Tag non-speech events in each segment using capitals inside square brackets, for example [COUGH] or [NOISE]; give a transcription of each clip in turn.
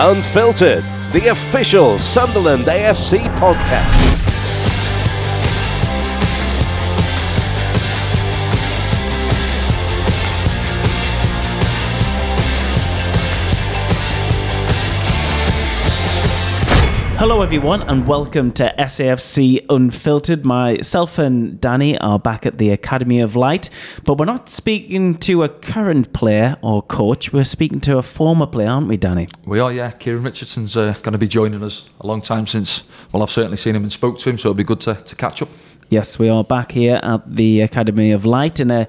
Unfiltered, the official Sunderland AFC podcast. Hello, everyone, and welcome to SAFC Unfiltered. Myself and Danny are back at the Academy of Light, but we're not speaking to a current player or coach. We're speaking to a former player, aren't we, Danny? We are, yeah. Kieran Richardson's uh, going to be joining us a long time since, well, I've certainly seen him and spoke to him, so it'll be good to, to catch up. Yes, we are back here at the Academy of Light in a,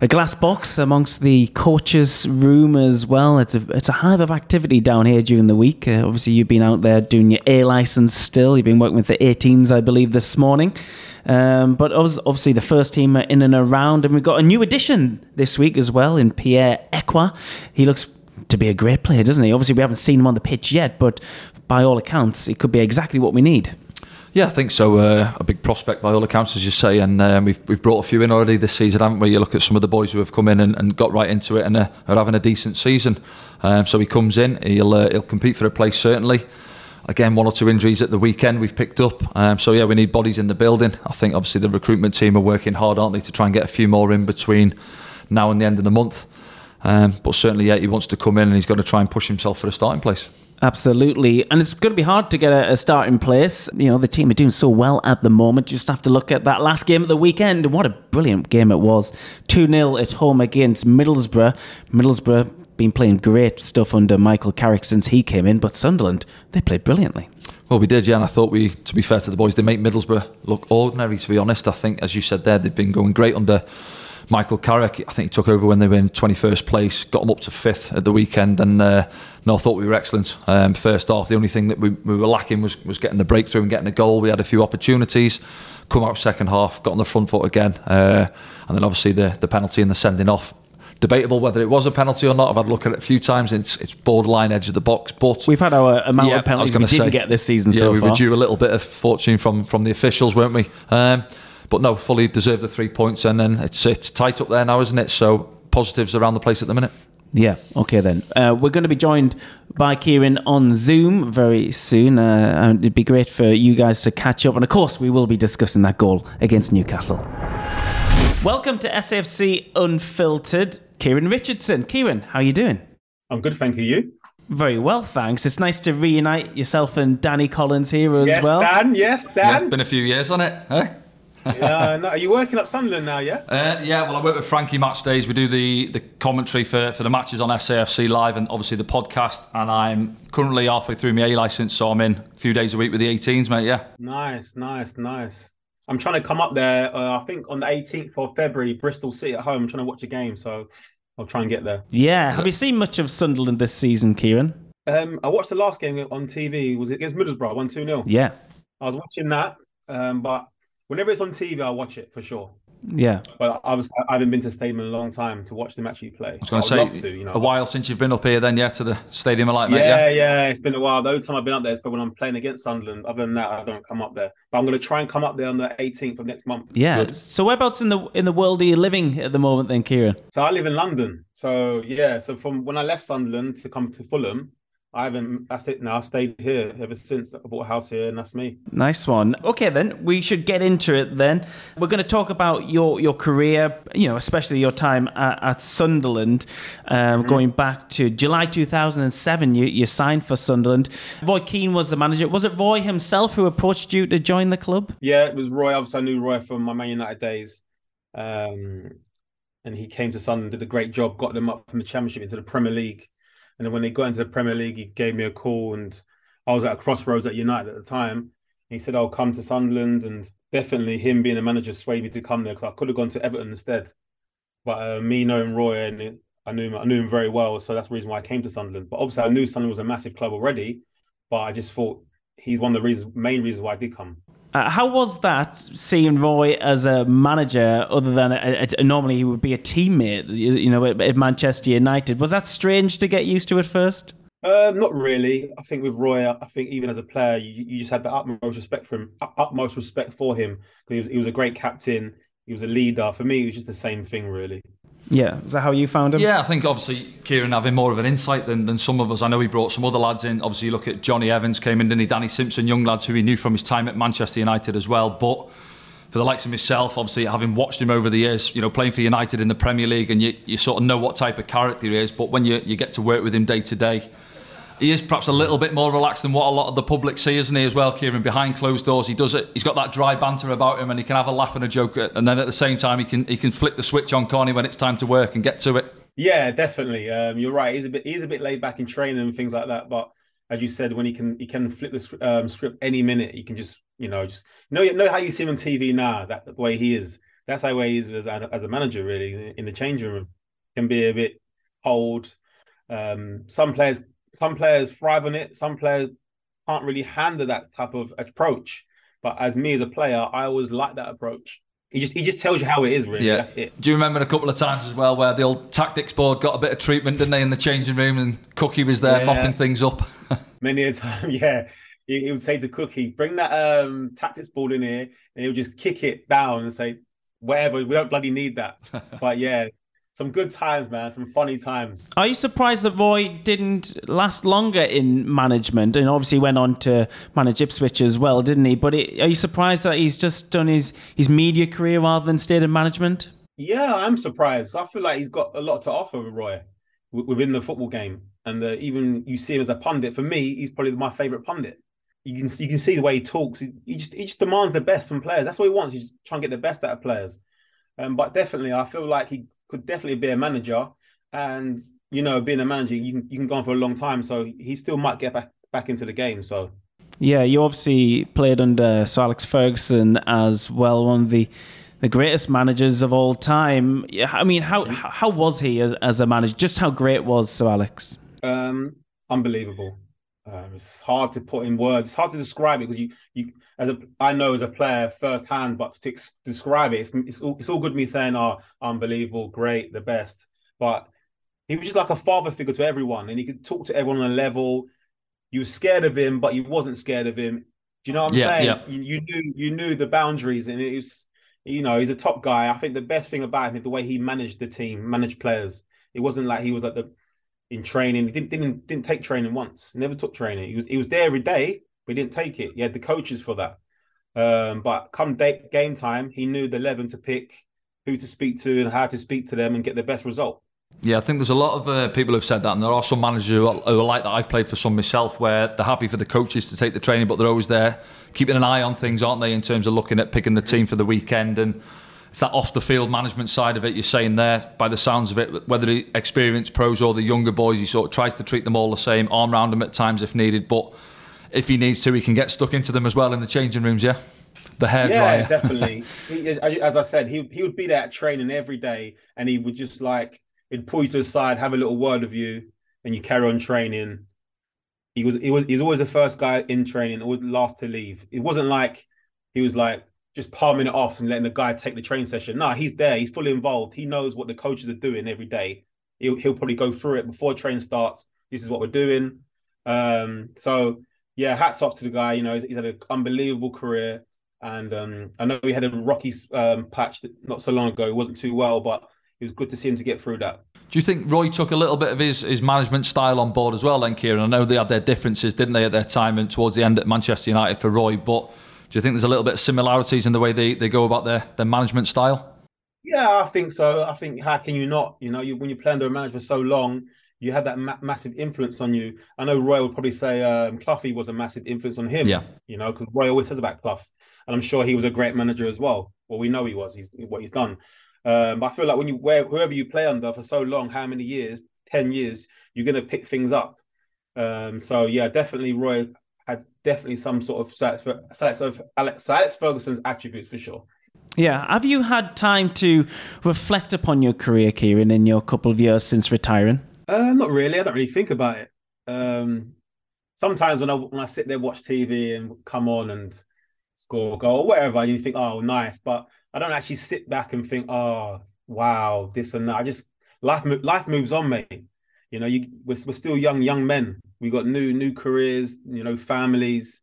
a glass box amongst the coaches' room as well. It's a it's a hive of activity down here during the week. Uh, obviously, you've been out there doing your A license still. You've been working with the 18s, I believe, this morning. Um, but obviously, the first team are in and around, and we've got a new addition this week as well in Pierre Ekwah. He looks to be a great player, doesn't he? Obviously, we haven't seen him on the pitch yet, but by all accounts, it could be exactly what we need. Yeah, I think so. Uh, a big prospect by all accounts, as you say, and um, we've we've brought a few in already this season, haven't we? You look at some of the boys who have come in and, and got right into it and uh, are having a decent season. Um, so he comes in, he'll uh, he'll compete for a place certainly. Again, one or two injuries at the weekend we've picked up. Um, so yeah, we need bodies in the building. I think obviously the recruitment team are working hard, aren't they, to try and get a few more in between now and the end of the month. Um, but certainly, yeah, he wants to come in and he's got to try and push himself for a starting place. Absolutely. And it's going to be hard to get a, a start in place. You know, the team are doing so well at the moment. Just have to look at that last game at the weekend. What a brilliant game it was. 2 0 at home against Middlesbrough. Middlesbrough been playing great stuff under Michael Carrick since he came in, but Sunderland, they played brilliantly. Well, we did, yeah, and I thought we, to be fair to the boys, they make Middlesbrough look ordinary, to be honest. I think, as you said there, they've been going great under Michael Carrick. I think he took over when they were in 21st place, got them up to fifth at the weekend, and uh, no, I thought we were excellent. Um, first off, the only thing that we, we were lacking was, was getting the breakthrough and getting a goal. We had a few opportunities, come out second half, got on the front foot again, uh, and then obviously the, the penalty and the sending off. Debatable whether it was a penalty or not. I've had a look at it a few times. It's it's borderline edge of the box, but we've had our amount yeah, of penalties we didn't say, get this season. Yeah, so we far. were due a little bit of fortune from from the officials, weren't we? Um, but no, fully deserve the three points, and then it's it's tight up there now, isn't it? So positives around the place at the minute. Yeah. Okay then. Uh, we're going to be joined by Kieran on Zoom very soon. Uh, and it'd be great for you guys to catch up, and of course, we will be discussing that goal against Newcastle. Welcome to SFC Unfiltered. Kieran Richardson. Kieran, how are you doing? I'm good, thank you. You? Very well, thanks. It's nice to reunite yourself and Danny Collins here as yes, well. Dan. Yes, Dan. Yeah, been a few years on it, eh? Yeah, no, are you working up Sunderland now? Yeah. Uh, yeah. Well, I work with Frankie Match Days. We do the the commentary for, for the matches on SAFC Live and obviously the podcast. And I'm currently halfway through my A license, so I'm in a few days a week with the 18s, mate. Yeah. Nice, nice, nice. I'm trying to come up there. Uh, I think on the 18th of February, Bristol City at home. I'm trying to watch a game, so I'll try and get there. Yeah. Have you seen much of Sunderland this season, Kieran? Um, I watched the last game on TV. Was it against Middlesbrough? One two 0 Yeah. I was watching that, um, but whenever it's on TV, I'll watch it for sure. Yeah, but I was I haven't been to stadium in a long time to watch them actually play. I was going to say to, you know. a while since you've been up here, then yeah, to the stadium, like yeah, yeah, yeah, it's been a while. The only time I've been up there is when I'm playing against Sunderland. Other than that, I don't come up there. But I'm going to try and come up there on the 18th of next month. Yeah. Good. So whereabouts in the in the world are you living at the moment, then, Kieran? So I live in London. So yeah, so from when I left Sunderland to come to Fulham, I haven't. That's it now. I've stayed here ever since I bought a house here, and that's me. Nice one. Okay, then we should get into it. Then we're going to talk about your your career. You know, especially your time at, at Sunderland, um, mm-hmm. going back to July 2007. You you signed for Sunderland. Roy Keane was the manager. Was it Roy himself who approached you to join the club? Yeah, it was Roy. Obviously, I knew Roy from my Man United days. Um, and he came to Sunderland, did a great job, got them up from the Championship into the Premier League and then when they got into the Premier League, he gave me a call, and I was at a crossroads at United at the time. He said, "I'll come to Sunderland," and definitely him being a manager swayed me to come there because I could have gone to Everton instead. But uh, me knowing Roy and it, I knew him, I knew him very well, so that's the reason why I came to Sunderland. But obviously, I knew Sunderland was a massive club already, but I just thought he's one of the reasons, main reasons why I did come. Uh, how was that seeing Roy as a manager, other than a, a, normally he would be a teammate, you, you know, at, at, Manchester United? Was that strange to get used to at first? Uh, not really. I think with Roy, I think even as a player, you, you just had the utmost respect for him, utmost respect for him. He was, he was a great captain. He was a leader. For me, it was just the same thing, really. Yeah, is that how you found him? Yeah, I think obviously Kieran having more of an insight than, than some of us. I know he brought some other lads in. Obviously, you look at Jonny Evans came in, didn't he? Danny Simpson, young lads who he knew from his time at Manchester United as well. But for the likes of myself, obviously having watched him over the years, you know, playing for United in the Premier League, and you, you sort of know what type of character he is. But when you, you get to work with him day to day, he is perhaps a little bit more relaxed than what a lot of the public see, isn't he? As well, Kieran. Behind closed doors, he does it. He's got that dry banter about him, and he can have a laugh and a joke, and then at the same time, he can he can flip the switch on Connie when it's time to work and get to it. Yeah, definitely. Um, you're right. He's a bit he's a bit laid back in training and things like that. But as you said, when he can he can flip the um, script any minute, he can just you know just know know how you see him on TV now. That the way he is. That's how he is as, as a manager, really, in the changing room. Can be a bit cold. Um, some players some players thrive on it. Some players can't really handle that type of approach. But as me as a player, I always like that approach. He just he just tells you how it is, really. Yeah. That's it. Do you remember a couple of times as well where the old tactics board got a bit of treatment, didn't they, in the changing room, and Cookie was there yeah. mopping things up. [LAUGHS] Many a time, [LAUGHS] yeah. He, he, would say to Cookie, "Bring that um, tactics board in here," and he would just kick it down and say, "Whatever, we don't bloody need that." [LAUGHS] but yeah, some good times, man. Some funny times. Are you surprised that Roy didn't last longer in management and obviously went on to manage Ipswich as well, didn't he? But it, are you surprised that he's just done his his media career rather than stayed in management? Yeah, I'm surprised. I feel like he's got a lot to offer, with Roy, within the football game, and uh, even you see him as a pundit. For me, he's probably my favourite pundit. You can you can see the way he talks. He, he just he just demands the best from players. That's what he wants. He's trying to get the best out of players. Um, but definitely, I feel like he could definitely be a manager. And you know, being a manager, you can you can go on for a long time. So he still might get back back into the game. So yeah, you obviously played under Sir Alex Ferguson as well, one of the the greatest managers of all time. I mean, how how was he as, as a manager? Just how great was Sir Alex? Um, unbelievable. Um, it's hard to put in words. It's hard to describe it because you, you, as a, I know as a player firsthand, but to ex- describe it, it's, it's all, it's all good me saying, "Oh, unbelievable, great, the best." But he was just like a father figure to everyone, and he could talk to everyone on a level. You were scared of him, but you wasn't scared of him. Do you know what I'm yeah, saying? Yeah. You, you knew you knew the boundaries, and it was, you know, he's a top guy. I think the best thing about him is the way he managed the team, managed players. It wasn't like he was like the in training. He didn't didn't didn't take training once. Never took training. He was he was there every day, but he didn't take it. He had the coaches for that. Um, but come day, game time, he knew the eleven to pick, who to speak to, and how to speak to them and get the best result. Yeah, I think there's a lot of uh, people who've said that, and there are some managers who are, who are, like that. I've played for some myself, where they're happy for the coaches to take the training, but they're always there, keeping an eye on things, aren't they, in terms of looking at picking the team for the weekend and it's that off the field management side of it. You're saying there, by the sounds of it, whether the experienced pros or the younger boys, he sort of tries to treat them all the same, arm round them at times if needed. But if he needs to, he can get stuck into them as well in the changing rooms. Yeah, the hair yeah, definitely. [LAUGHS] He, as I said, he he would be there at training every day, and he would just like he'd pull you to the side, have a little word with you, and you carry on training. He was he was he's always the first guy in training, always the last to leave. It wasn't like he was like just palming it off and letting the guy take the train session. No, he's there. He's fully involved. He knows what the coaches are doing every day. He'll, he'll probably go through it before train starts. This is what we're doing. Um, so yeah, hats off to the guy. You know, he's, he's had an unbelievable career, and um, I know he had a rocky um, patch not so long ago. It wasn't too well, but it was good to see him to get through that. Do you think Roy took a little bit of his, his management style on board as well, then, Kieran? I know they had their differences, didn't they, at their time and towards the end at Manchester United for Roy, but do you think there's a little bit of similarities in the way they, they go about their, their management style? Yeah, I think so. I think how can you not? You know, you, when you play under a manager for so long, you have that ma- massive influence on you. I know Roy would probably say um, Cloughie was a massive influence on him. Yeah, you know, because Roy always says about Clough, and I'm sure he was a great manager as well. Well, we know he was. He's what he's done. Um, but I feel like when you where whoever you play under for so long, how many years, ten years, you're going to pick things up. Um, so yeah, definitely Roy definitely some sort of Alex, of Alex, Alex Ferguson's attributes for sure. Yeah. Have you had time to reflect upon your career, Kieran, in your couple of years since retiring? Uh, not really. I don't really think about it. Um, sometimes when I when I sit there watch TV and come on and score a goal or whatever, you think, oh, nice. But I don't actually sit back and think, oh, wow, this and that. I just life life moves on, mate. You know, you we're, we're still young young men. We got new new careers, you know, families.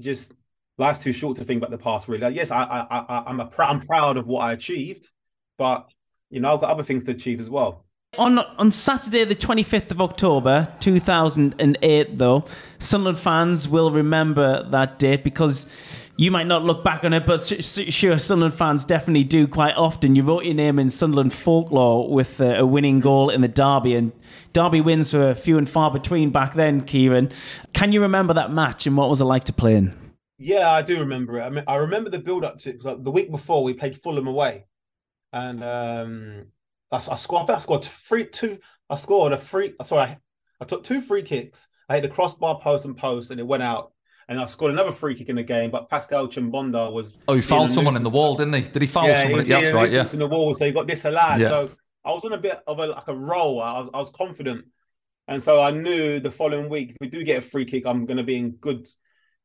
Just life's too short to think about the past. Really, yes, I I, I I'm a pr- I'm proud of what I achieved, but you know, I've got other things to achieve as well. On on Saturday, the 25th of October, 2008, though, Sunderland fans will remember that date because you might not look back on it, but sure, Sunderland fans definitely do quite often. You wrote your name in Sunderland folklore with a winning goal in the derby, and derby wins were few and far between back then. Kieran, can you remember that match and what was it like to play in? Yeah, I do remember it. I mean, I remember the build up to it. Like the week before, we played Fulham away, and um, I, I scored. I, I scored three, two. I scored a free. Sorry, I took two free kicks. I hit the crossbar post and post, and it went out and I scored another free kick in the game. But Pascal Chimbonda was oh, he fouled someone in the wall, didn't he? Did he foul yeah, someone? He, yeah, that's right. Yeah, in the wall, so he got disallowed. Yeah. So I was on a bit of a like a roll. I was, I was confident, and so I knew the following week if we do get a free kick, I'm going to be in good,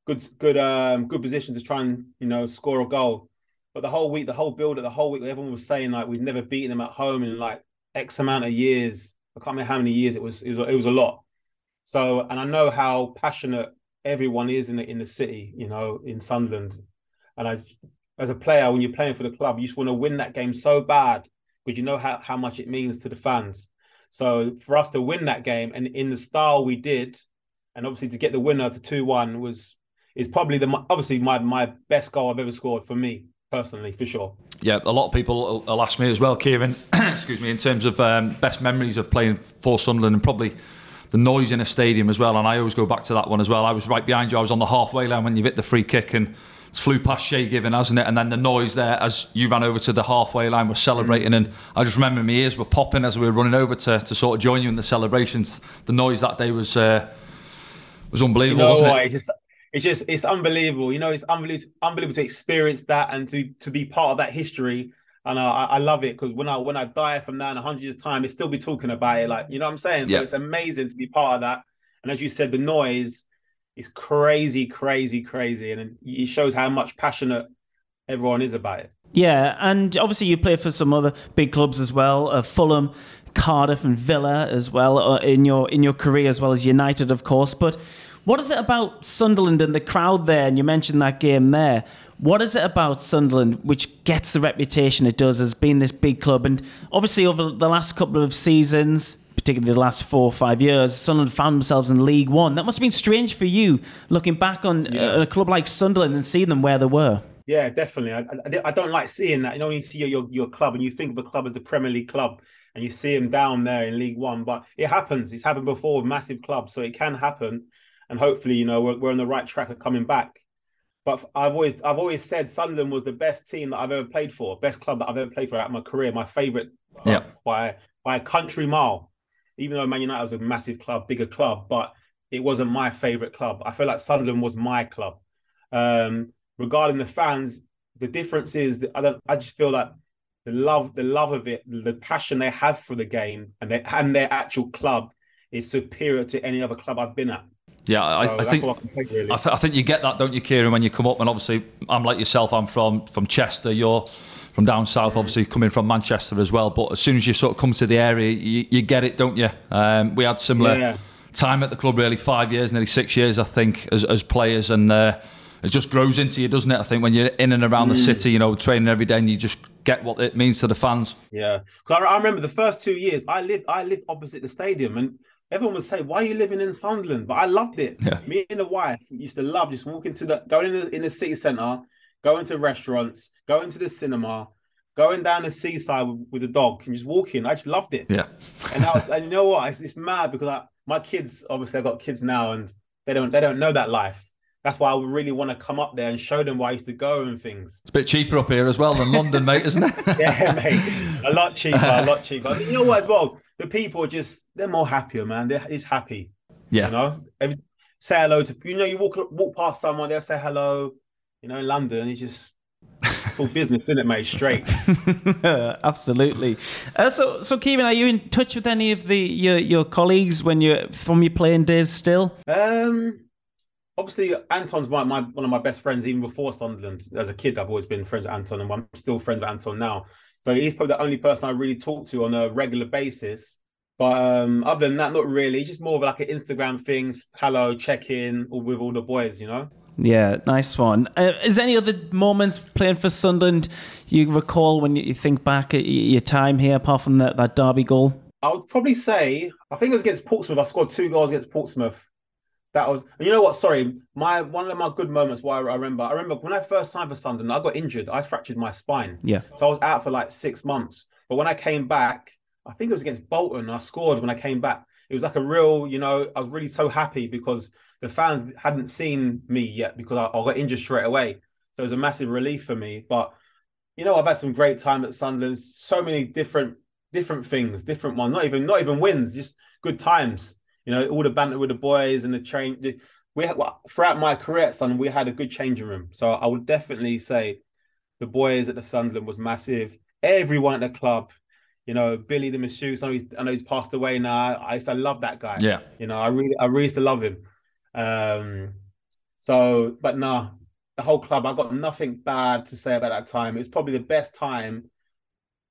good, good, um, good position to try and you know score a goal. But the whole week, the whole build, the whole week, everyone was saying like we've never beaten them at home in like X amount of years. I can't remember how many years it was. It was, it was a lot. So, and I know how passionate everyone is in the in the city, you know, in Sunderland. And I, as a player, when you're playing for the club, you just want to win that game so bad because you know how, how much it means to the fans. So for us to win that game and in the style we did, and obviously to get the winner to two one was is probably the obviously my my best goal I've ever scored for me personally for sure. Yeah, a lot of people will ask me as well, Kieran. [COUGHS] excuse me, in terms of um, best memories of playing for Sunderland and probably the noise in a stadium as well. And I always go back to that one as well. I was right behind you. I was on the halfway line when you hit the free kick and it's flew past Shay Given, hasn't it? And then the noise there as you ran over to the halfway line was celebrating. And I just remember my ears were popping as we were running over to, to sort of join you in the celebrations. The noise that day was uh, was unbelievable, you know wasn't it? It's just, it's just it's unbelievable. You know, it's unbelievable, unbelievable to experience that and to to be part of that history and I, I love it because when I when I die from that in a hundred years time, they still be talking about it. Like you know what I'm saying. So yeah. it's amazing to be part of that. And as you said, the noise is crazy, crazy, crazy, and it shows how much passionate everyone is about it. Yeah, and obviously you play for some other big clubs as well, uh, Fulham, Cardiff, and Villa as well uh, in your in your career as well as United, of course. But what is it about Sunderland and the crowd there? And you mentioned that game there. What is it about Sunderland which gets the reputation it does as being this big club? And obviously, over the last couple of seasons, particularly the last four or five years, Sunderland found themselves in League One. That must have been strange for you, looking back on uh, yeah. a, club like Sunderland and seeing them where they were. Yeah, definitely. I, I, I, don't like seeing that. You know, you see your, your club and you think of a club as the Premier League club and you see them down there in League One, but it happens. It's happened before with massive clubs, so it can happen. And hopefully, you know, we're, we're on the right track of coming back. But I've always I've always said Sunderland was the best team that I've ever played for, best club that I've ever played for at my career, my favourite yeah. by by a country mile. Even though Man United was a massive club, bigger club, but it wasn't my favourite club. I feel like Sunderland was my club. Um, regarding the fans, the difference is that I don't I just feel that the love, the love of it, the passion they have for the game and their and their actual club is superior to any other club I've been at. Yeah, I, so I think I, say, really. I, th- I, think you get that, don't you, Kieran, when you come up? And obviously, I'm like yourself. I'm from from Chester. You're from down south, obviously coming from Manchester as well. But as soon as you sort of come to the area, you, you get it, don't you? Um, we had similar yeah. time at the club, really five years, nearly six years, I think, as, as players, and uh, it just grows into you, doesn't it? I think when you're in and around mm. the city, you know, training every day, and you just get what it means to the fans. Yeah, because I, I remember the first two years, I lived I lived opposite the stadium, and everyone would say, "Why are you living in Sunderland?" But I loved it. Yeah. Me and the wife used to love just walking to the going in the, in the city centre, going to restaurants, going to the cinema, going down the seaside with, with the dog, and just walking. I just loved it. Yeah. and I was, and you know what? It's, it's mad because I, my kids, obviously, I've got kids now, and they don't they don't know that life. That's why I really want to come up there and show them where I used to go and things. It's a bit cheaper up here as well than London, mate, isn't it? [LAUGHS] yeah, mate. A lot cheaper, a lot cheaper. You know what, as well? The people are just, they're more happier, man. They're it's happy. Yeah. You know? Every, say hello to, you know, you walk walk past someone, they'll say hello. You know, in London, it's just, it's all business, isn't it, mate? Straight. [LAUGHS] Absolutely. Uh, so, so Kevin, are you in touch with any of the your your colleagues when you're from your playing days still? Um, obviously Anton's my, my one of my best friends even before Sunderland. As a kid, I've always been friends with Anton, and I'm still friends with Anton now. So he's probably the only person I really talk to on a regular basis. But um, other than that, not really. Just more of like an Instagram things, hello, check in or with all the boys, you know. Yeah, nice one. Uh, is there any other moments playing for Sunderland you recall when you think back at your time here, apart from that, that Derby goal? I would probably say I think it was against Portsmouth. I scored two goals against Portsmouth. That was, and you know what? Sorry, my one of my good moments. Why I remember, I remember when I first signed for Sunderland, I got injured. I fractured my spine, Yeah. so I was out for like six months. But when I came back, I think it was against Bolton. I scored when I came back. It was like a real, you know, I was really so happy because the fans hadn't seen me yet because I, I got injured straight away. So it was a massive relief for me. But you know, I've had some great time at Sunderland. So many different different things, different ones. Not even not even wins, just good times. You know, all the banter with the boys and the train. We throughout my career at Sunderland, we had a good changing room. So I would definitely say the boys at the Sunderland was massive. Everyone at the club, you know, Billy the masseuse. I know he's, I know he's passed away now. I used to love that guy. Yeah. You know, I really, I really used to love him. Um, so, but no, the whole club, I got nothing bad to say about that time. It was probably the best time,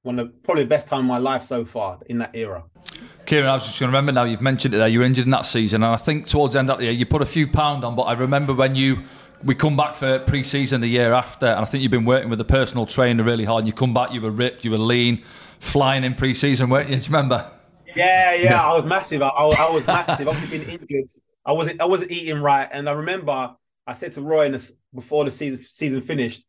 one of probably the best time of my life so far in that era. Kieran, I was just going to remember now, you've mentioned it there, you were injured in that season, and I think towards the end of the year, you put a few pound on, but I remember when you, we come back for pre season the year after, and I think you've been working with a personal trainer really hard, and you come back, you were ripped, you were lean, flying in pre season, weren't you? Do you remember? Yeah, yeah, I was massive. I, I, was massive. Obviously, been injured. I wasn't. I wasn't eating right, and I remember I said to Roy in the, before the season season finished,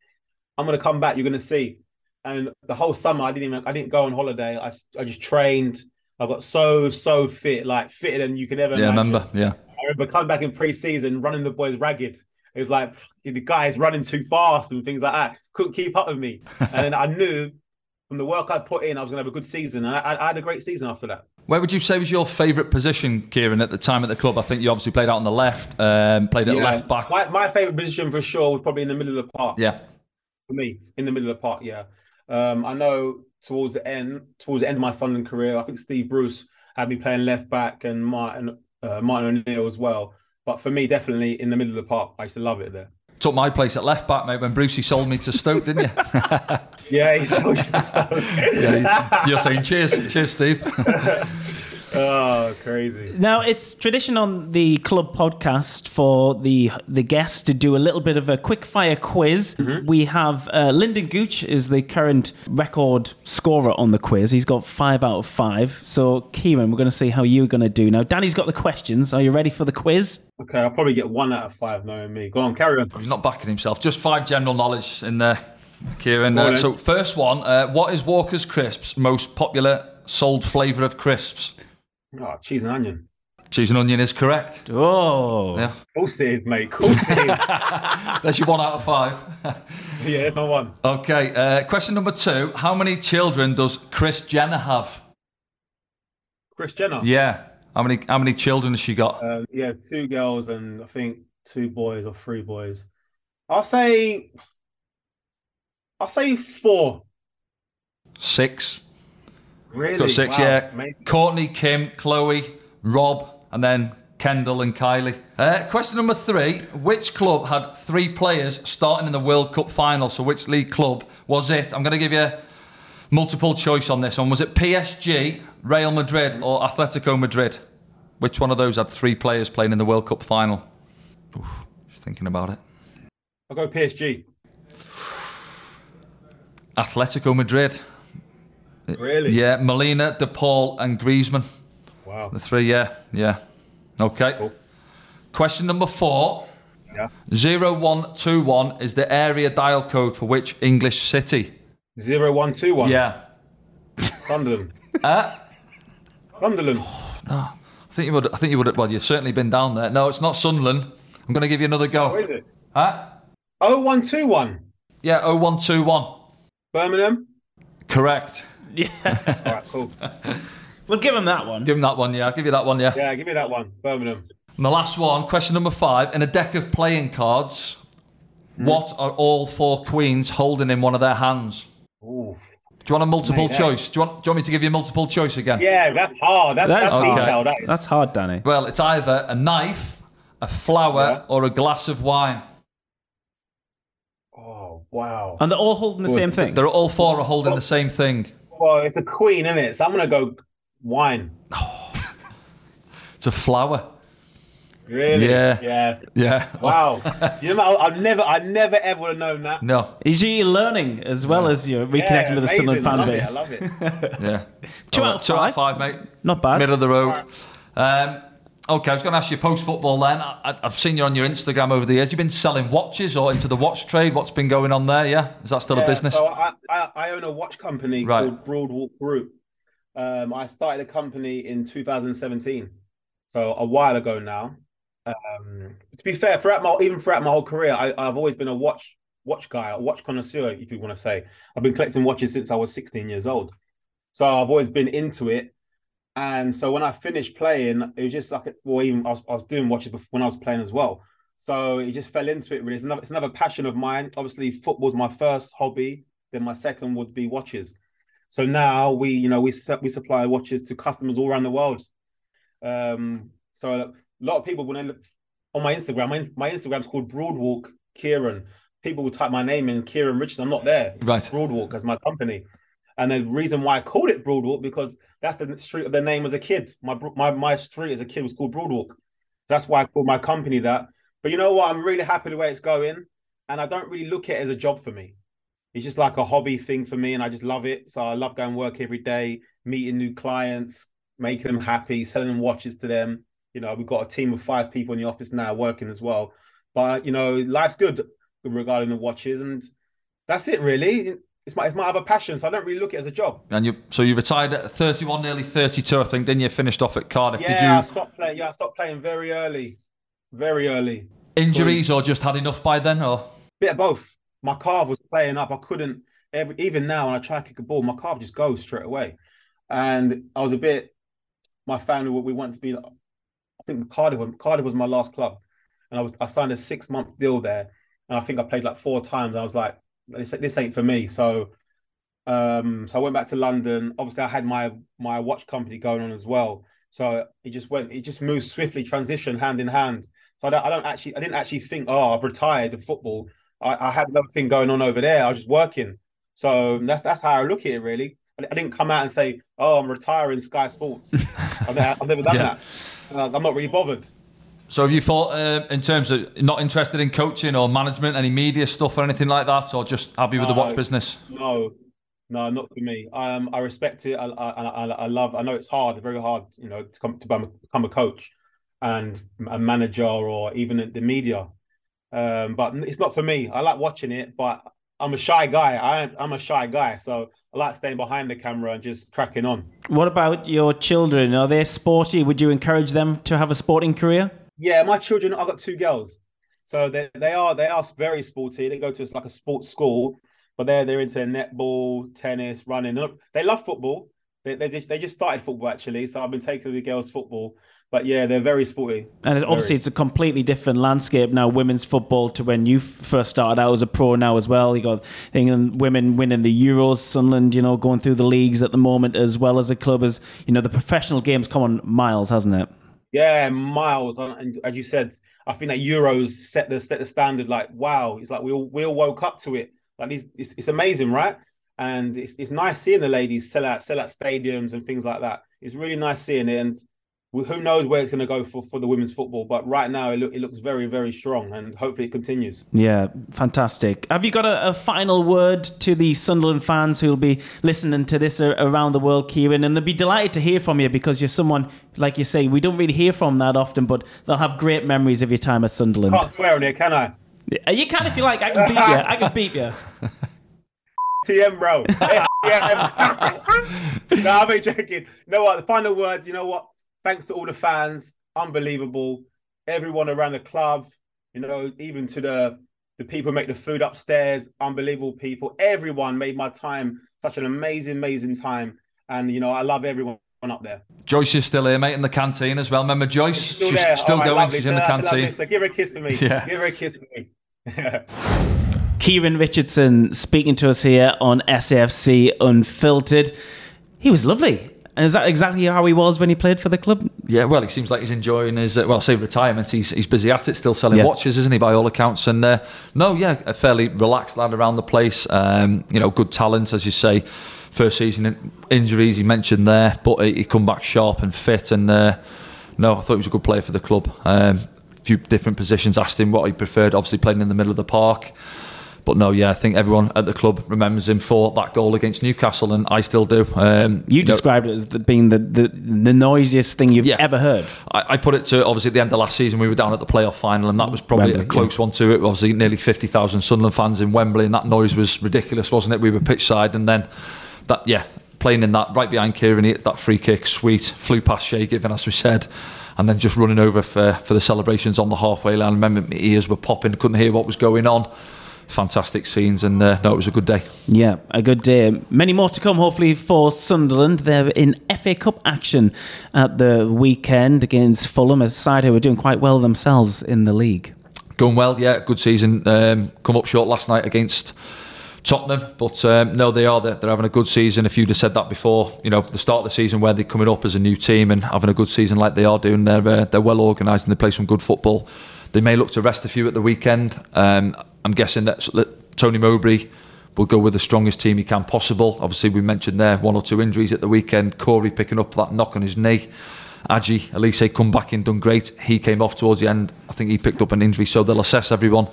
"I'm going to come back. You're going to see." And the whole summer, I didn't even. I didn't go on holiday. I, I just trained. I got so so fit, like fitter than you could ever. Yeah, I imagine. remember. Yeah. I remember coming back in pre-season, running the boys ragged. It was like the guy's running too fast and things like that. Couldn't keep up with me, [LAUGHS] and then I knew from the work I put in, I was going to have a good season. And I, I had a great season after that. Where would you say was your favourite position, Kieran, at the time at the club? I think you obviously played out on the left, um, played at Yeah. left back. My, my favorite position for sure was probably in the middle of the park. Yeah. For me, in the middle of the park, yeah. Um, I know towards the end, towards the end of my Sunderland career, I think Steve Bruce had me playing left back and Martin uh, Martin O'Neill as well. But for me, definitely in the middle of the park. I used to love it there. Took my place at left back, mate, when Brucey sold me to Stoke, didn't you? [LAUGHS] Yeah, he's so used to stuff. [LAUGHS] yeah, you're saying cheers. Cheers, Steve. [LAUGHS] oh, crazy. Now it's tradition on the club podcast for the the guests to do a little bit of a quick fire quiz. We have uh, Lyndon Gooch is the current record scorer on the quiz. He's got five out of five. So Kieran, we're going to see how you're going to do now. Danny's got the questions. Are you ready for the quiz? Okay, I'll probably get one out of five knowing me. Go on, carry on. He's not backing himself. Just five general knowledge in there, Kieran. Uh, so, first one uh, What is Walker's Crisps' most popular sold flavour of crisps? Oh, cheese and onion. Cheese and onion is correct. Oh, Yeah. Of course it is, mate. Of course it is. [LAUGHS] There's your one out of five. [LAUGHS] yeah, that's my one. okay, uh, question number two How many children does Kris Jenner have? Kris Jenner. Yeah. How many, how many children has she got? Um, yeah, two girls and I think two boys or three boys. I'll say, I'll say four. Six. Really? Got six, Wow, yeah. amazing. Kourtney, Kim, Khloé, Rob, and then Kendall and Kylie. Uh, question number three Which club had three players starting in the World Cup final? So, which league club was it? I'm going to give you multiple choice on this one. Was it PSG, Real Madrid, or Atletico Madrid? Which one of those had three players playing in the World Cup final? Oof, just thinking about it. I'll go PSG. Atletico Madrid. Really? Yeah, Molina, De Paul, and Griezmann. Wow. The three, yeah, yeah. Okay. Cool. Question number four. Yeah. 0121 is the area dial code for which English city? Zero one two one. Yeah. Sunderland. [LAUGHS] Uh, Sunderland. [SIGHS] No. I think you would. I think you would. Well, you've certainly been down there. No, it's not Sunderland. I'm going to give you another go. What is it? Huh? Oh one two one. Yeah, 0121. Birmingham. Correct. [LAUGHS] All right, cool. we'll give him that one. Give him that one. Yeah, I'll give you that one. Yeah. Yeah, give me that one. Birmingham. And the last one, question number five. In a deck of playing cards, Hmm. what are all four queens holding in one of their hands? Ooh. Do you want a multiple Mate, that- choice? Do you, want, do you want me to give you a multiple choice again? Yeah, that's hard. That's That's that's, okay. detailed. That is. That's hard, Danny. Well, it's either a knife, a flower, Yeah. or a glass of wine. Oh wow. And they're all holding the same thing. They're all four are holding the same thing. Well, it's a queen, isn't it? So I'm gonna go wine. [SIGHS] It's a flower. Really? Yeah. Yeah. Yeah. Wow. [LAUGHS] you know, I, I never, I never ever would have known that. No. Is you learning as well as you're reconnecting Yeah, with the Sunderland amazing. fan I love base? it, I love it. Yeah. [LAUGHS] Two Oh, out of two out of five. five, mate. Not bad. Middle of the road. Um, okay, I was going to ask you post football then. I, I've seen you on your Instagram over the years. You've been selling watches or into the watch trade. What's been going on there? Yeah, is that still a business? So I, I, I own a watch company Right. called Broadwalk Group. Um, I started a company in 2017, so a while ago now. Um, to be fair, throughout my even throughout my whole career, I, I've always been a watch watch guy, a watch connoisseur, if you want to say. I've been collecting watches since I was 16 years old, so I've always been into it. And so when I finished playing, it was just like, well, even I was, I was doing watches before, when I was playing as well. So it just fell into it really. It's another, it's another passion of mine. Obviously, football's my first hobby. Then my second would be watches. So now we, you know, we we supply watches to customers all around the world. Um, so a lot of people when I look on my Instagram, my, my Instagram's called Broadwalk Kieran. People will type my name in Kieran Richardson. I'm not there. Right. Broadwalk as my company. And the reason why I called it Broadwalk because that's the street of the name as a kid. My my my street as a kid was called Broadwalk. That's why I called my company that. But you know what? I'm really happy the way it's going, and I don't really look at it as a job for me. It's just like a hobby thing for me, and I just love it. So I love going to work every day, meeting new clients, making them happy, selling them watches to them. You know, we've got a team of five people in the office now working as well. But you know, life's good regarding the watches, and that's it really. It's my it's my other passion, so I don't really look at it as a job. and you, so you retired at 31, nearly 32, I think. Then you finished off at Cardiff. Yeah, Did I you stopped playing. Yeah, I stopped playing very early, very early. injuries or just had enough by then? Or Bit of both. My calf was playing up. I couldn't. Every, even now, when I try to kick a ball, my calf just goes straight away. And I was a bit. My family, we wanted to be. I think Cardiff. Cardiff was my last club, and I was. I signed a six month deal there, and I think I played like four times. I was like, this, this ain't for me. So, um, so I went back to London. Obviously, I had my my watch company going on as well. So it just went. It just moved swiftly, transition hand in hand. So I don't, I don't actually. I didn't actually think, oh, I've retired in football. I, I had another thing going on over there. I was just working. So that's that's how I look at it. Really, I, I didn't come out and say, "Oh, I'm retiring Sky Sports." [LAUGHS] I've, never, I've never done Yeah. that. So I'm not really bothered. So have you thought uh, in terms of not interested in coaching or management, any media stuff or anything like that, or just happy with the watch business? No, no, not for me. Um, I respect it. I, I, I, I love. I know it's hard, very hard. You know, to come to become, become a coach and a manager or even in the media. Um, but it's not for me. I like watching it, but I'm a shy guy. I, I'm a shy guy, so I like staying behind the camera and just cracking on. What about your children? Are they sporty? Would you encourage them to have a sporting career? Yeah, my children. I've got two girls, so they they are they are very sporty. They go to like a sports school, but they're they're into netball, tennis, running. They love football. They they just, they just started football actually, so I've been taking the girls football. But yeah, they're very sporty. And obviously, Very. it's a completely different landscape now. Women's football to when you first started out as a pro. Now as well, you got England women winning the Euros, Sunderland, you know, going through the leagues at the moment as well as a club. As you know, the professional game's come on miles, hasn't it? Yeah, miles. And as you said, I think that Euros set the set the standard. Like wow, it's like we all we all woke up to it. Like it's, it's amazing, right? And it's it's nice seeing the ladies sell out sell out stadiums and things like that. It's really nice seeing it, and who knows where it's going to go for for the women's football. But right now, it look it looks very very strong, and hopefully it continues. Yeah, fantastic. Have you got a, a final word to the Sunderland fans who'll be listening to this around the world, Kieran? And they'll be delighted to hear from you because you're someone, like you say, we don't really hear from that often, but they'll have great memories of your time at Sunderland. Can't swear on here, can I? You can if you like. I can beat you. I can beat you. [LAUGHS] TM, bro. [LAUGHS] [LAUGHS] No, I'm joking. You know what? The final words, you know what? Thanks to all the fans. Unbelievable. Everyone around the club, you know, even to the the people who make the food upstairs, unbelievable people. Everyone made my time such an amazing, amazing time. And you know, I love everyone up there. Joyce is still here, mate, in the canteen as well. Remember Joyce? She's still She's still oh, All right, going. lovely. She's in the Say that, say that, canteen. So Give her a kiss for me. [LAUGHS] Yeah. Give her a kiss for me. [LAUGHS] Kieran Richardson speaking to us here on SAFC Unfiltered. He was lovely. And is that exactly how he was when he played for the club? Yeah, well, he seems like he's enjoying his uh, well, say retirement. He's he's busy at it, still selling Yeah. watches, isn't he? By all accounts, and uh, no, yeah, a fairly relaxed lad around the place. Um, you know, good talent, as you say. First season injuries he mentioned there, but he, he come back sharp and fit. And uh, no, I thought he was a good player for the club. Um, few different positions. Asked him what he preferred. Obviously, playing in the middle of the park. But no, yeah, I think everyone at the club remembers him for that goal against Newcastle, and I still do. Um, you, described know, it as the, being the, the, the noisiest thing you've yeah, ever heard. I, I, put it to obviously at the end of last season, we were down at the playoff final, and that was probably Wembley, a close yeah. one to it. Obviously, nearly 50,000 Sunderland fans in Wembley, and that noise was ridiculous, wasn't it? We were pitch side, and then that, yeah, playing in that right behind Kieran, he hit that free kick, sweet, flew past Shay Given, as we said and then just running over for, for the celebrations on the halfway line. I remember my ears were popping, couldn't hear what was going on fantastic scenes, and uh, no, it was a good day. Yeah, a good day. Many more to come, hopefully, for Sunderland. They're in FA Cup action at the weekend against Fulham, a side who are doing quite well themselves in the league. Going well, yeah, good season. Um, come up short last night against. Tottenham, but um, no, they are. They're, they're, having a good season. If you'd have said that before, you know, the start of the season where they're coming up as a new team and having a good season like they are doing, they're uh, they're well organised and they play some good football. They may look to rest a few at the weekend. Um, I'm guessing that, that Tony Mowbray will go with the strongest team he can possible. Obviously, we mentioned there one or two injuries at the weekend. Corry picking up that knock on his knee. Aji Alese come back in, done great. He came off towards the end. I think he picked up an injury, so they'll assess everyone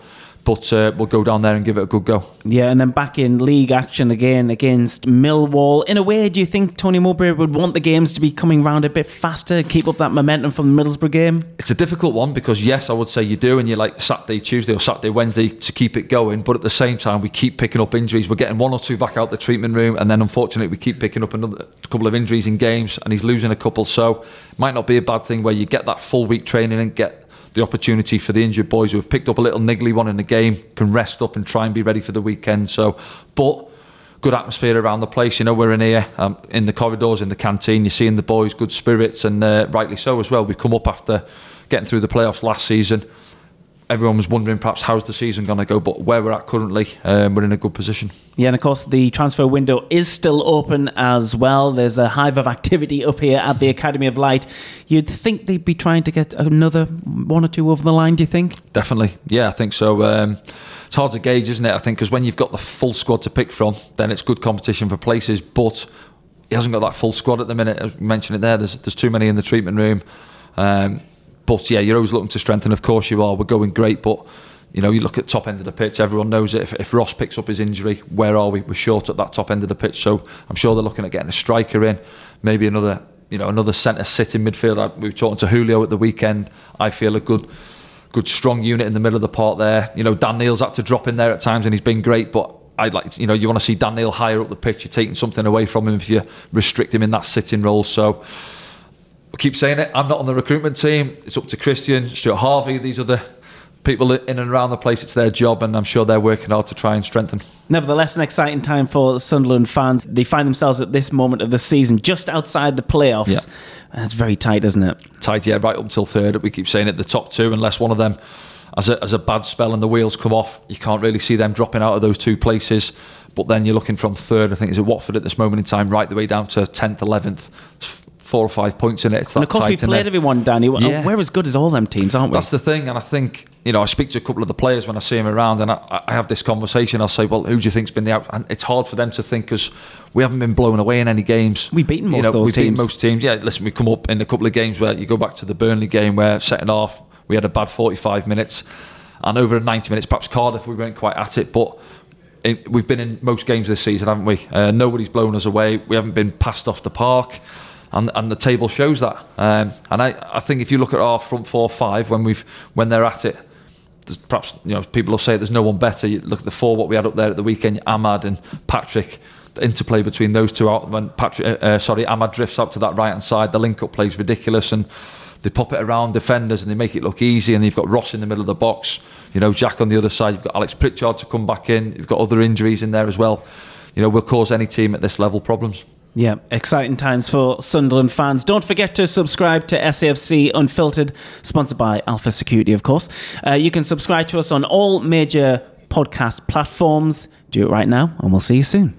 but uh, we'll go down there and give it a good go. Yeah, and then back in league action again against Millwall. In a way, do you think Tony Mowbray would want the games to be coming round a bit faster, keep up that momentum from the Middlesbrough game? It's a difficult one because, yes, I would say you do, and you like Saturday, Tuesday, or Saturday, Wednesday to keep it going, but at the same time, we keep picking up injuries. We're getting one or two back out the treatment room, and then unfortunately, we keep picking up another couple of injuries in games, and he's losing a couple. So, it might not be a bad thing where you get that full week training and get the opportunity for the injured boys who have picked up a little niggly one in the game can rest up and try and be ready for the weekend. So, but good atmosphere around the place. You know, we're in here um, in the corridors, in the canteen. You're seeing the boys, good spirits, and uh, rightly so as well. We come up after getting through the playoffs last season everyone was wondering perhaps how's the season going to go, but where we're at currently, um, we're in a good position. Yeah, and of course the transfer window is still open as well. There's a hive of activity up here at the Academy of Light. You'd think they'd be trying to get another one or two over the line. Do you think? Definitely, yeah, I think so. Um, it's hard to gauge, isn't it? I think because when you've got the full squad to pick from, then it's good competition for places, but. He hasn't got that full squad at the minute. I mentioned it there. There's there's too many in the treatment room. Um, but yeah, you're always looking to strengthen. Of course, you are. We're going great, but you know, you look at top end of the pitch. Everyone knows it. If, if Ross picks up his injury, where are we? We're short at that top end of the pitch. So I'm sure they're looking at getting a striker in, maybe another, you know, another centre sitting midfielder. We were talking to Julio at the weekend. I feel a good, good strong unit in the middle of the park there. You know, Dan Neil's had to drop in there at times, and he's been great, but. I'd like, to, you know, you want to see Dan Neil higher up the pitch. You're taking something away from him if you restrict him in that sitting role. So, I keep saying it. I'm not on the recruitment team. It's up to Kristjaan, Stuart Harvey, these other people in and around the place. It's their job, and I'm sure they're working hard to try and strengthen. Nevertheless, an exciting time for Sunderland fans. They find themselves at this moment of the season just outside the playoffs. Yeah. It's very tight, isn't it? Tight, yeah, right up until third. We keep saying it, the top two, unless one of them has a, has a bad spell and the wheels come off, you can't really see them dropping out of those two places. But then you're looking from third, I think, is it Watford at this moment in time, right the way down to 10th, 11th four or five points in it. It's and of course, we played everyone, Danny. Yeah. We're as good as all them teams, aren't we? That's the thing, and I think you know I speak to a couple of the players when I see them around, and I, I have this conversation. I'll say, "Well, who do you think's been the out?" And it's hard for them to think because we haven't been blown away in any games. We've beaten most you know, of those we've teams. Beaten most teams. Yeah, listen, we come up in a couple of games where you go back to the Burnley game where second half we had a bad 45 minutes, and over 90 minutes, perhaps Cardiff we weren't quite at it, but we've been in most games this season, haven't we? Uh, nobody's blown us away. We haven't been passed off the park and and the table shows that. Um, and I, I think if you look at our front four five when we've when they're at it, perhaps you know people will say there's no one better. You look at the four what we had up there at the weekend, Amad and Patrick. The interplay between those two out when Patrick, uh, uh, sorry, Amad drifts up to that right hand side. The link up plays ridiculous and they pop it around defenders and they make it look easy. And you've got Ross in the middle of the box, you know, Jack on the other side. You've got Alex Pritchard to come back in. You've got other injuries in there as well. You know, will cause any team at this level problems. Yeah, exciting times for Sunderland fans. Don't forget to subscribe to SAFC Unfiltered, sponsored by Alpha Security, of course. Uh, you can subscribe to us on all major podcast platforms. Do it right now, and we'll see you soon.